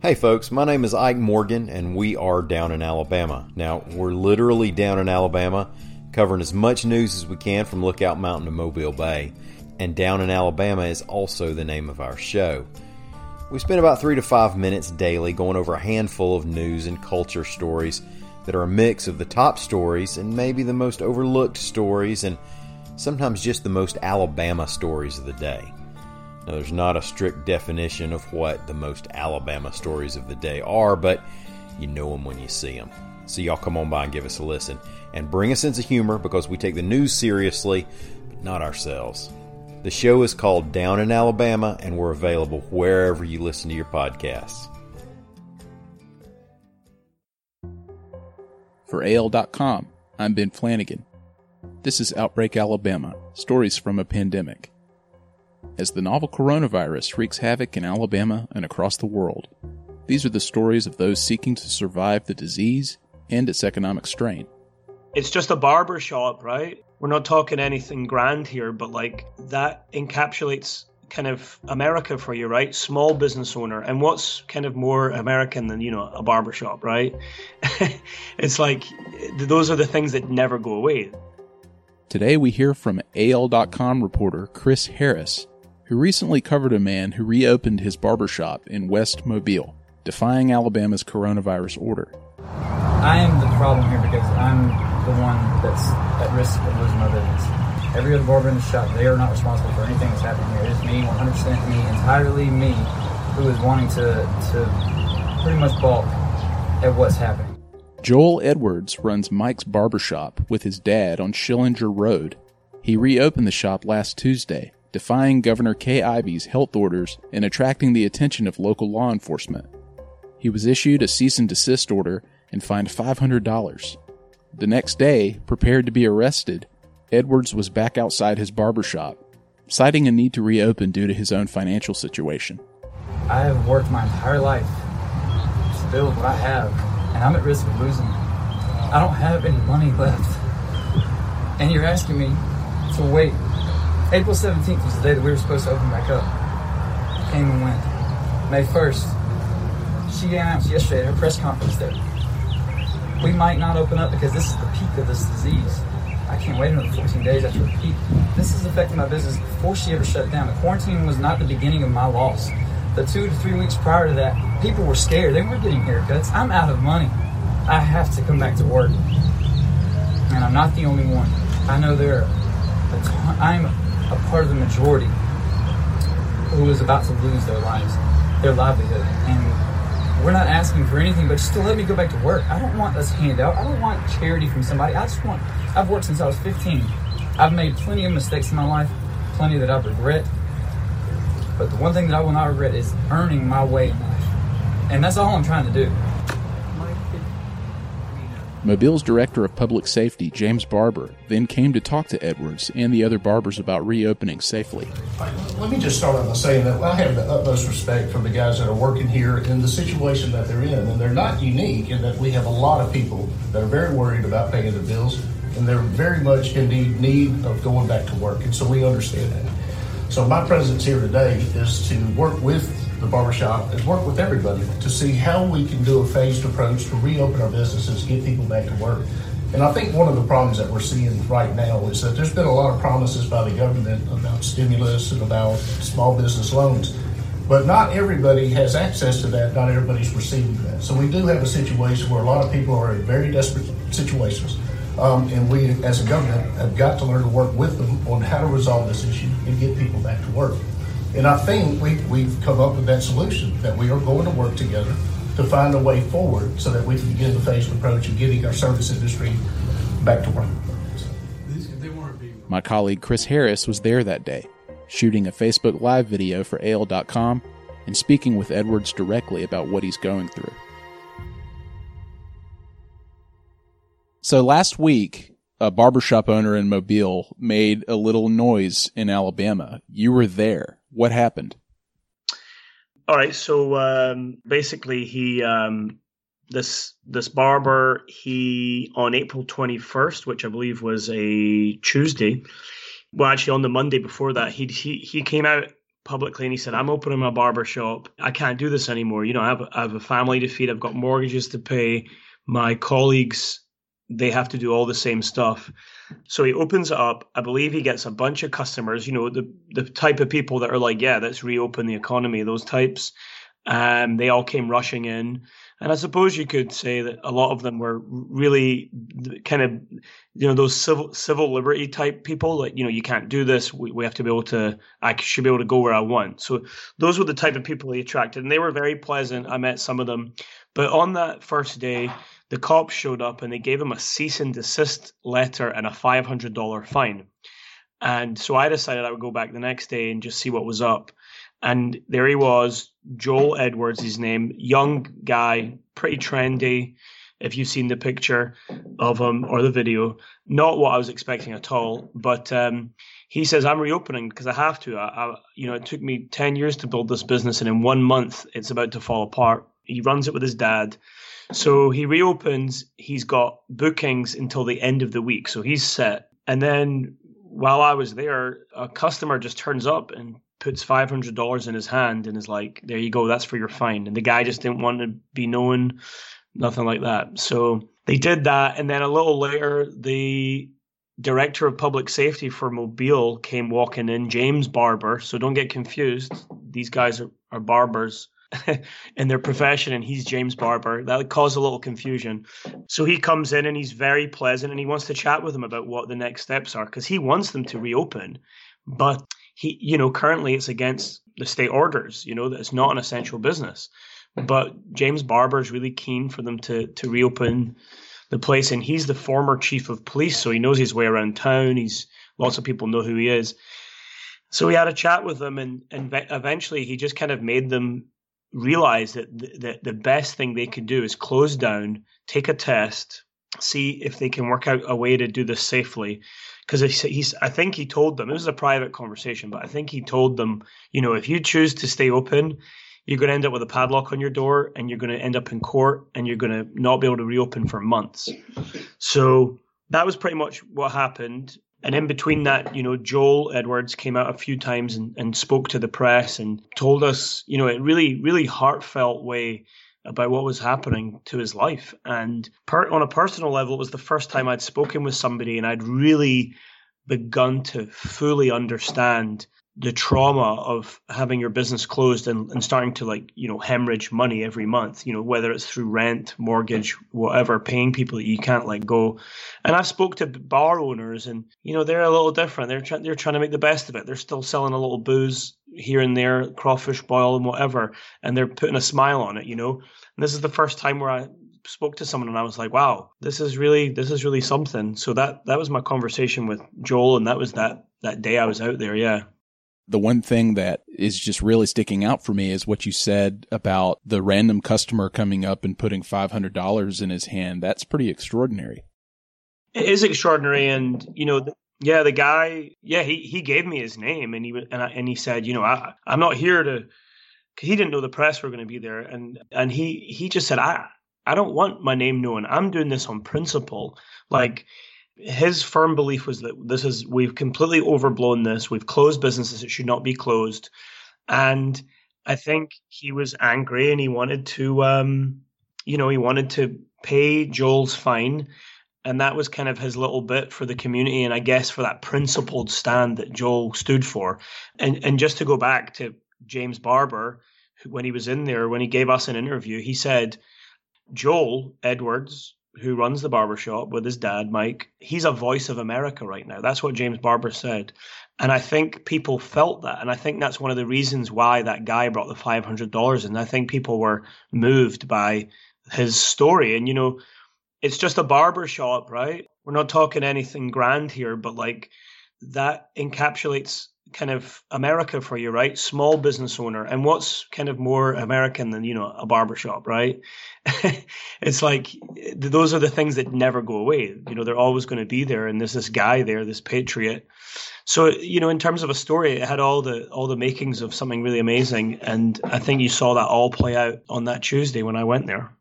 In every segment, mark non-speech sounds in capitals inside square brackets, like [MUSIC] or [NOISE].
Hey folks, my name is Ike Morgan and we are down in Alabama. Now, we're literally down in Alabama, covering as much news as we can from Lookout Mountain to Mobile Bay. And Down in Alabama is also the name of our show. We spend about three to five minutes daily going over a handful of news and culture stories that are a mix of the top stories and maybe the most overlooked stories and sometimes just the most Alabama stories of the day. Now, there's not a strict definition of what the most Alabama stories of the day are, but you know them when you see them. So, y'all come on by and give us a listen. And bring a sense of humor because we take the news seriously, but not ourselves. The show is called Down in Alabama, and we're available wherever you listen to your podcasts. For AL.com, I'm Ben Flanagan. This is Outbreak Alabama Stories from a Pandemic as the novel coronavirus wreaks havoc in Alabama and across the world. These are the stories of those seeking to survive the disease and its economic strain. It's just a barber shop, right? We're not talking anything grand here, but like that encapsulates kind of America for you, right? Small business owner. And what's kind of more American than, you know, a barber shop, right? [LAUGHS] it's like those are the things that never go away. Today we hear from AL.com reporter Chris Harris who recently covered a man who reopened his barbershop in West Mobile, defying Alabama's coronavirus order. I am the problem here because I'm the one that's at risk of losing my business. Every other barber in the shop, they are not responsible for anything that's happening here. It is me, 100% me, entirely me, who is wanting to, to pretty much balk at what's happening. Joel Edwards runs Mike's Barbershop with his dad on Schillinger Road. He reopened the shop last Tuesday defying Governor Kay Ivey's health orders and attracting the attention of local law enforcement. He was issued a cease and desist order and fined $500. The next day, prepared to be arrested, Edwards was back outside his barber shop, citing a need to reopen due to his own financial situation. I have worked my entire life to build what I have, and I'm at risk of losing it. I don't have any money left. And you're asking me to wait April 17th was the day that we were supposed to open back up. Came and went. May 1st, she announced yesterday at her press conference that we might not open up because this is the peak of this disease. I can't wait another 14 days after the peak. This is affecting my business before she ever shut down. The quarantine was not the beginning of my loss. The two to three weeks prior to that, people were scared. They weren't getting haircuts. I'm out of money. I have to come back to work. And I'm not the only one. I know there are, I'm a part of the majority who is about to lose their lives, their livelihood. And we're not asking for anything, but just to let me go back to work. I don't want this handout. I don't want charity from somebody. I just want, I've worked since I was 15. I've made plenty of mistakes in my life, plenty that I regret. But the one thing that I will not regret is earning my way in life. And that's all I'm trying to do. Mobile's Director of Public Safety, James Barber, then came to talk to Edwards and the other barbers about reopening safely. Let me just start by saying that I have the utmost respect for the guys that are working here in the situation that they're in. And they're not unique in that we have a lot of people that are very worried about paying their bills and they're very much in need of going back to work. And so we understand that. So my presence here today is to work with the barbershop and work with everybody to see how we can do a phased approach to reopen our businesses, get people back to work. And I think one of the problems that we're seeing right now is that there's been a lot of promises by the government about stimulus and about small business loans. But not everybody has access to that. Not everybody's receiving that. So we do have a situation where a lot of people are in very desperate situations. Um, and we, as a government, have got to learn to work with them on how to resolve this issue and get people back to work. And I think we, we've come up with that solution that we are going to work together to find a way forward so that we can begin the phased approach of getting our service industry back to work. My colleague Chris Harris was there that day, shooting a Facebook Live video for AL.com and speaking with Edwards directly about what he's going through. So last week, a barbershop owner in Mobile made a little noise in Alabama. You were there. What happened? All right, so um, basically, he um, this this barber he on April twenty first, which I believe was a Tuesday. Well, actually, on the Monday before that, he he he came out publicly and he said, I'm opening my barber shop. I can't do this anymore. You know, I have, I have a family to feed, I've got mortgages to pay. My colleagues, they have to do all the same stuff. So he opens it up. I believe he gets a bunch of customers, you know, the, the type of people that are like, yeah, let's reopen the economy, those types. Um, they all came rushing in. And I suppose you could say that a lot of them were really kind of, you know, those civil civil liberty type people. Like, you know, you can't do this. We, we have to be able to. I should be able to go where I want. So those were the type of people he attracted, and they were very pleasant. I met some of them, but on that first day, the cops showed up and they gave him a cease and desist letter and a five hundred dollar fine. And so I decided I would go back the next day and just see what was up. And there he was, Joel Edwards, his name, young guy, pretty trendy. If you've seen the picture of him or the video, not what I was expecting at all. But um, he says, "I'm reopening because I have to. I, I, you know, it took me ten years to build this business, and in one month, it's about to fall apart." He runs it with his dad, so he reopens. He's got bookings until the end of the week, so he's set. And then while I was there, a customer just turns up and puts five hundred dollars in his hand and is like, "There you go, that's for your fine." And the guy just didn't want to be known, nothing like that. So they did that, and then a little later, the director of public safety for Mobile came walking in, James Barber. So don't get confused; these guys are, are barbers. [LAUGHS] in their profession, and he's James Barber. That caused a little confusion. So he comes in and he's very pleasant and he wants to chat with them about what the next steps are because he wants them to reopen. But he, you know, currently it's against the state orders, you know, that it's not an essential business. But James Barber is really keen for them to to reopen the place, and he's the former chief of police, so he knows his way around town. He's lots of people know who he is. So we had a chat with them, and and eventually he just kind of made them realize that the, the, the best thing they could do is close down, take a test, see if they can work out a way to do this safely because he's I think he told them it was a private conversation, but I think he told them, you know, if you choose to stay open, you're going to end up with a padlock on your door, and you're going to end up in court, and you're going to not be able to reopen for months. So that was pretty much what happened. And in between that, you know, Joel Edwards came out a few times and, and spoke to the press and told us, you know, in really, really heartfelt way about what was happening to his life. And per, on a personal level, it was the first time I'd spoken with somebody and I'd really begun to fully understand the trauma of having your business closed and, and starting to like you know hemorrhage money every month you know whether it's through rent mortgage whatever paying people that you can't let go. And i spoke to bar owners and you know they're a little different. They're trying they're trying to make the best of it. They're still selling a little booze here and there crawfish boil and whatever and they're putting a smile on it you know? And this is the first time where i spoke to someone and I was like, wow, this is really this is really something. So that that was my conversation with Joel and that was that that day I was out there, yeah the one thing that is just really sticking out for me is what you said about the random customer coming up and putting $500 in his hand. That's pretty extraordinary. It is extraordinary. And, you know, yeah, the guy, yeah, he, he gave me his name and he, and, I, and he said, you know, I, I'm not here to, he didn't know the press were going to be there. And, and he, he just said, I, I don't want my name known. I'm doing this on principle. Like, his firm belief was that this is we've completely overblown this. We've closed businesses that should not be closed, and I think he was angry and he wanted to, um, you know, he wanted to pay Joel's fine, and that was kind of his little bit for the community, and I guess for that principled stand that Joel stood for. And and just to go back to James Barber, when he was in there, when he gave us an interview, he said Joel Edwards who runs the barbershop with his dad, Mike, he's a voice of America right now. That's what James Barber said. And I think people felt that. And I think that's one of the reasons why that guy brought the $500. And I think people were moved by his story. And, you know, it's just a barber shop, right? We're not talking anything grand here, but like that encapsulates kind of America for you, right? Small business owner. And what's kind of more American than, you know, a barbershop, right? [LAUGHS] it's like those are the things that never go away. You know, they're always going to be there. And there's this guy there, this patriot. So, you know, in terms of a story, it had all the all the makings of something really amazing. And I think you saw that all play out on that Tuesday when I went there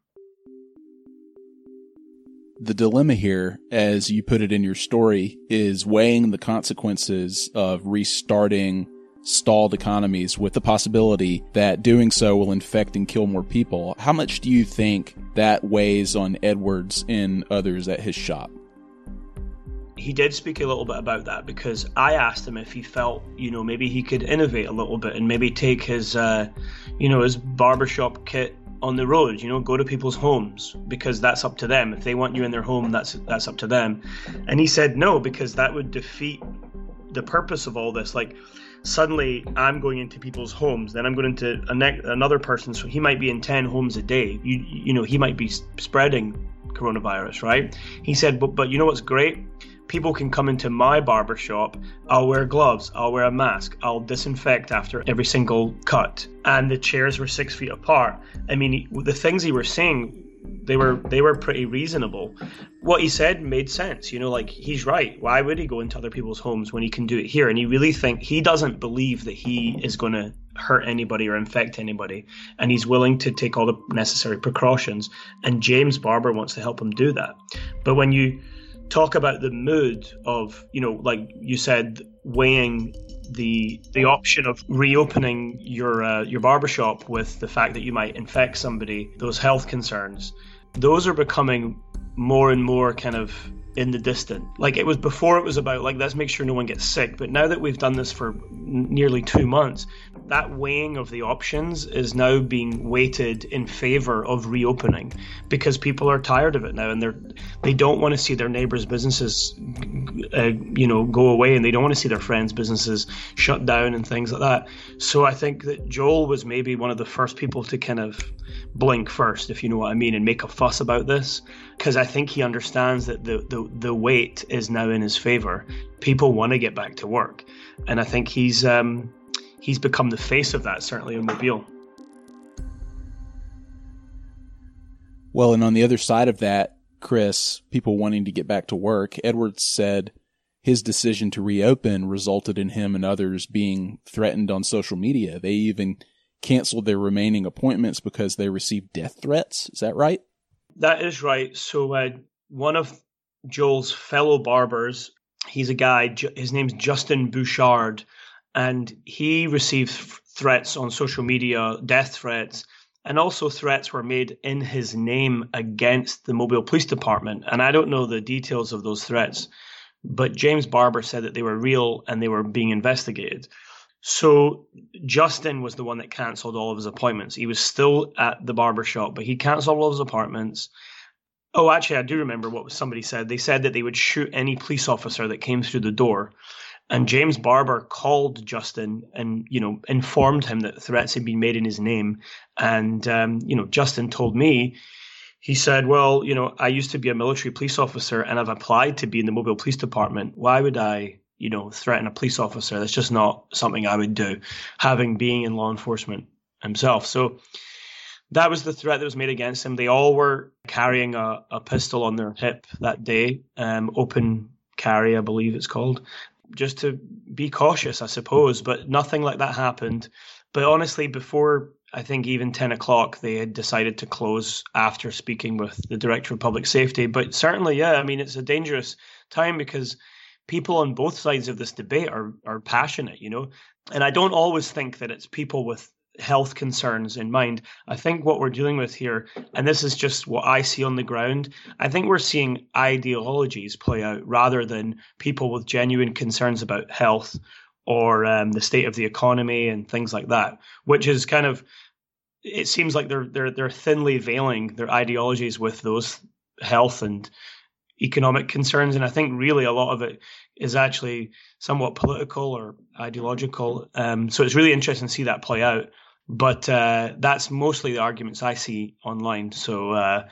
the dilemma here, as you put it in your story, is weighing the consequences of restarting stalled economies with the possibility that doing so will infect and kill more people. How much do you think that weighs on Edwards and others at his shop? he did speak a little bit about that because I asked him if he felt, you know, maybe he could innovate a little bit and maybe take his, uh, you know, his barbershop kit on the road. You know, go to people's homes because that's up to them. If they want you in their home, that's that's up to them. And he said no because that would defeat the purpose of all this. Like suddenly I'm going into people's homes, then I'm going into ne- another person So he might be in ten homes a day. You you know he might be spreading coronavirus, right? He said, but but you know what's great? People can come into my barber shop. I'll wear gloves, I'll wear a mask, I'll disinfect after every single cut. And the chairs were six feet apart. I mean, the things he was saying, they were they were pretty reasonable. What he said made sense. You know, like he's right. Why would he go into other people's homes when he can do it here? And he really think he doesn't believe that he is going to hurt anybody or infect anybody, and he's willing to take all the necessary precautions. And James Barber wants to help him do that. But when you talk about the mood of you know like you said weighing the the option of reopening your uh, your barbershop with the fact that you might infect somebody those health concerns those are becoming more and more kind of in the distant. Like it was before it was about like let's make sure no one gets sick, but now that we've done this for nearly 2 months, that weighing of the options is now being weighted in favor of reopening because people are tired of it now and they're they don't want to see their neighbors businesses uh, you know go away and they don't want to see their friends businesses shut down and things like that. So I think that Joel was maybe one of the first people to kind of blink first if you know what I mean and make a fuss about this because I think he understands that the, the the weight is now in his favor. People want to get back to work, and I think he's um, he's become the face of that certainly in Mobile. Well, and on the other side of that, Chris, people wanting to get back to work, Edwards said his decision to reopen resulted in him and others being threatened on social media. They even canceled their remaining appointments because they received death threats. Is that right? That is right. So uh, one of Joel's fellow barbers, he's a guy. His name's Justin Bouchard, and he received threats on social media, death threats, and also threats were made in his name against the Mobile Police Department. And I don't know the details of those threats, but James Barber said that they were real and they were being investigated. So Justin was the one that cancelled all of his appointments. He was still at the barber shop, but he cancelled all of his appointments. Oh, actually, I do remember what somebody said. They said that they would shoot any police officer that came through the door. And James Barber called Justin and you know informed him that threats had been made in his name. And um, you know, Justin told me he said, "Well, you know, I used to be a military police officer and I've applied to be in the Mobile Police Department. Why would I you know, threaten a police officer. That's just not something I would do, having being in law enforcement himself. So that was the threat that was made against him. They all were carrying a, a pistol on their hip that day, um, open carry, I believe it's called, just to be cautious, I suppose. But nothing like that happened. But honestly, before I think even 10 o'clock, they had decided to close after speaking with the director of public safety. But certainly, yeah, I mean, it's a dangerous time because people on both sides of this debate are are passionate, you know. And I don't always think that it's people with health concerns in mind. I think what we're dealing with here, and this is just what I see on the ground, I think we're seeing ideologies play out rather than people with genuine concerns about health or um, the state of the economy and things like that, which is kind of it seems like they're they're they're thinly veiling their ideologies with those health and economic concerns. And I think really a lot of it is actually somewhat political or ideological. Um, so it's really interesting to see that play out. But uh, that's mostly the arguments I see online. So uh,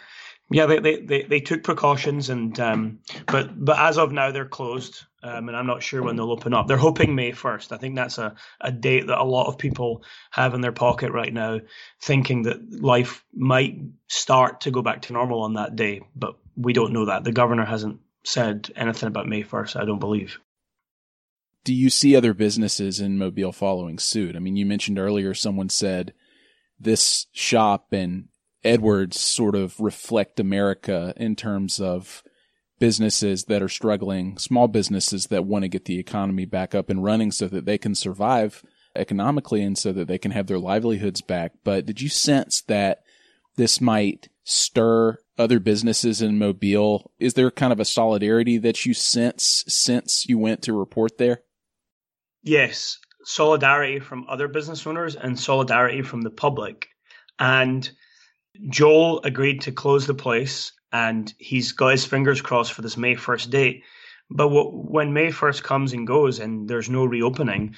yeah, they, they, they, they, took precautions, and um, but but as of now they're closed, um, and I'm not sure when they'll open up. They're hoping May first. I think that's a, a date that a lot of people have in their pocket right now, thinking that life might start to go back to normal on that day. But we don't know that. The governor hasn't said anything about May 1st, I don't believe. Do you see other businesses in Mobile following suit? I mean, you mentioned earlier someone said this shop and Edwards sort of reflect America in terms of businesses that are struggling, small businesses that want to get the economy back up and running so that they can survive economically and so that they can have their livelihoods back. But did you sense that this might stir other businesses in Mobile? Is there kind of a solidarity that you sense since you went to report there? Yes, solidarity from other business owners and solidarity from the public. And Joel agreed to close the place and he's got his fingers crossed for this May 1st date. But when May 1st comes and goes and there's no reopening,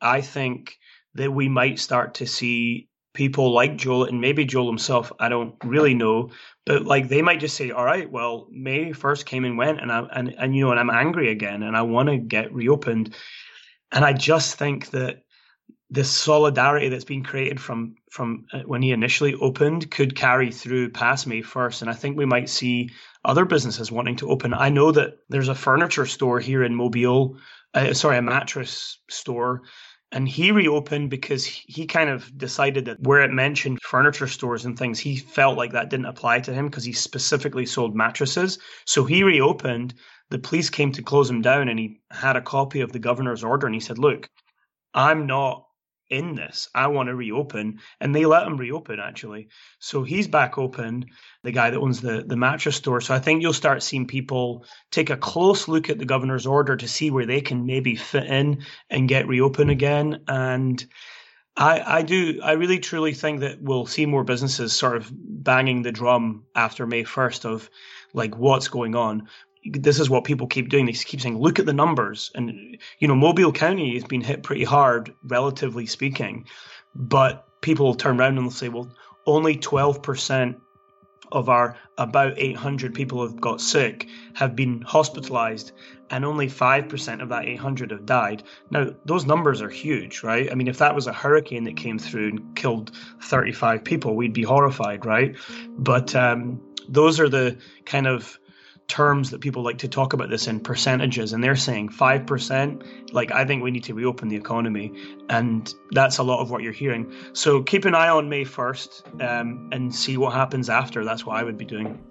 I think that we might start to see people like Joel and maybe Joel himself, I don't really know, but like they might just say, all right, well, May 1st came and went and I, and, and, you know, and I'm angry again and I want to get reopened. And I just think that the solidarity that's been created from from uh, when he initially opened could carry through past May 1st. And I think we might see other businesses wanting to open. I know that there's a furniture store here in Mobile, uh, sorry, a mattress store. And he reopened because he kind of decided that where it mentioned furniture stores and things, he felt like that didn't apply to him because he specifically sold mattresses. So he reopened. The police came to close him down and he had a copy of the governor's order and he said, Look, I'm not in this. I want to reopen. And they let him reopen, actually. So he's back open, the guy that owns the, the mattress store. So I think you'll start seeing people take a close look at the governor's order to see where they can maybe fit in and get reopen again. And I, I do, I really truly think that we'll see more businesses sort of banging the drum after May 1st of like what's going on this is what people keep doing. They keep saying, look at the numbers. And, you know, Mobile County has been hit pretty hard, relatively speaking. But people will turn around and they'll say, well, only 12% of our about 800 people who've got sick have been hospitalized, and only 5% of that 800 have died. Now, those numbers are huge, right? I mean, if that was a hurricane that came through and killed 35 people, we'd be horrified, right? But um, those are the kind of terms that people like to talk about this in percentages and they're saying 5% like i think we need to reopen the economy and that's a lot of what you're hearing. So keep an eye on may 1st um, and see what happens after. That's what i would be doing.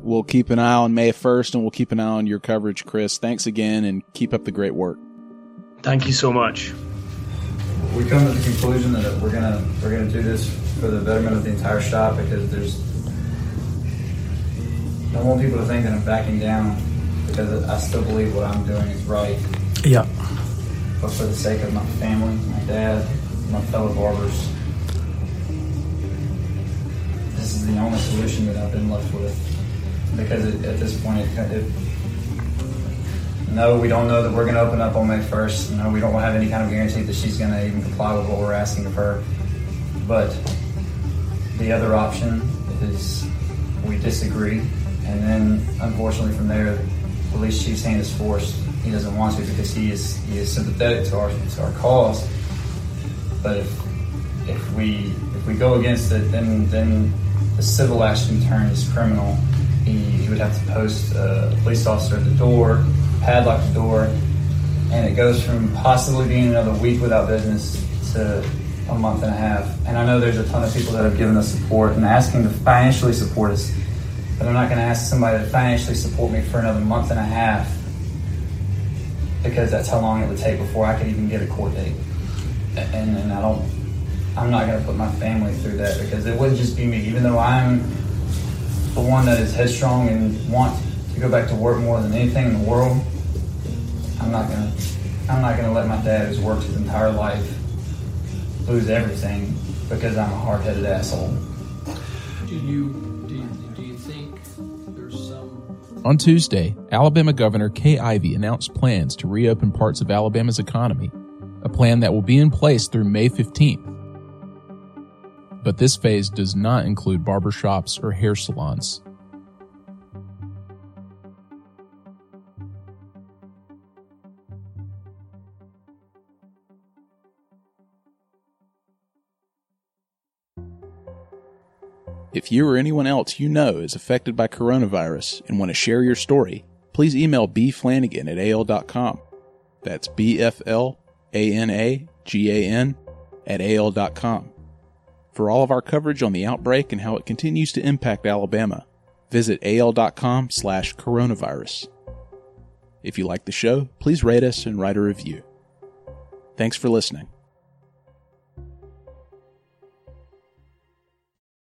We'll keep an eye on may 1st and we'll keep an eye on your coverage chris. Thanks again and keep up the great work. Thank you so much. We come to the conclusion that we're gonna we're gonna do this for the betterment of the entire shop because there's I want people to think that I'm backing down because I still believe what I'm doing is right. Yeah. But for the sake of my family, my dad, my fellow barbers, this is the only solution that I've been left with. Because it, at this point, it, it, no, we don't know that we're going to open up on May 1st. No, we don't have any kind of guarantee that she's going to even comply with what we're asking of her. But the other option is we disagree and then, unfortunately, from there, the police chief's hand is forced. He doesn't want to because he is he is sympathetic to our to our cause. But if if we if we go against it, then then the civil action turns criminal. He, he would have to post a police officer at the door, padlock the door, and it goes from possibly being another week without business to a month and a half. And I know there's a ton of people that have given us support and asking to financially support us but I'm not going to ask somebody to financially support me for another month and a half because that's how long it would take before I could even get a court date. And, and I don't, I'm not going to put my family through that because it wouldn't just be me. Even though I'm the one that is headstrong and want to go back to work more than anything in the world, I'm not going to, I'm not going to let my dad, who's worked his entire life, lose everything because I'm a hard-headed asshole. You On Tuesday, Alabama Governor Kay Ivey announced plans to reopen parts of Alabama's economy, a plan that will be in place through May 15th. But this phase does not include barbershops or hair salons. If you or anyone else you know is affected by coronavirus and want to share your story, please email bflanagan at AL.com. That's B F L A N A G A N at AL.com. For all of our coverage on the outbreak and how it continues to impact Alabama, visit AL.com slash coronavirus. If you like the show, please rate us and write a review. Thanks for listening.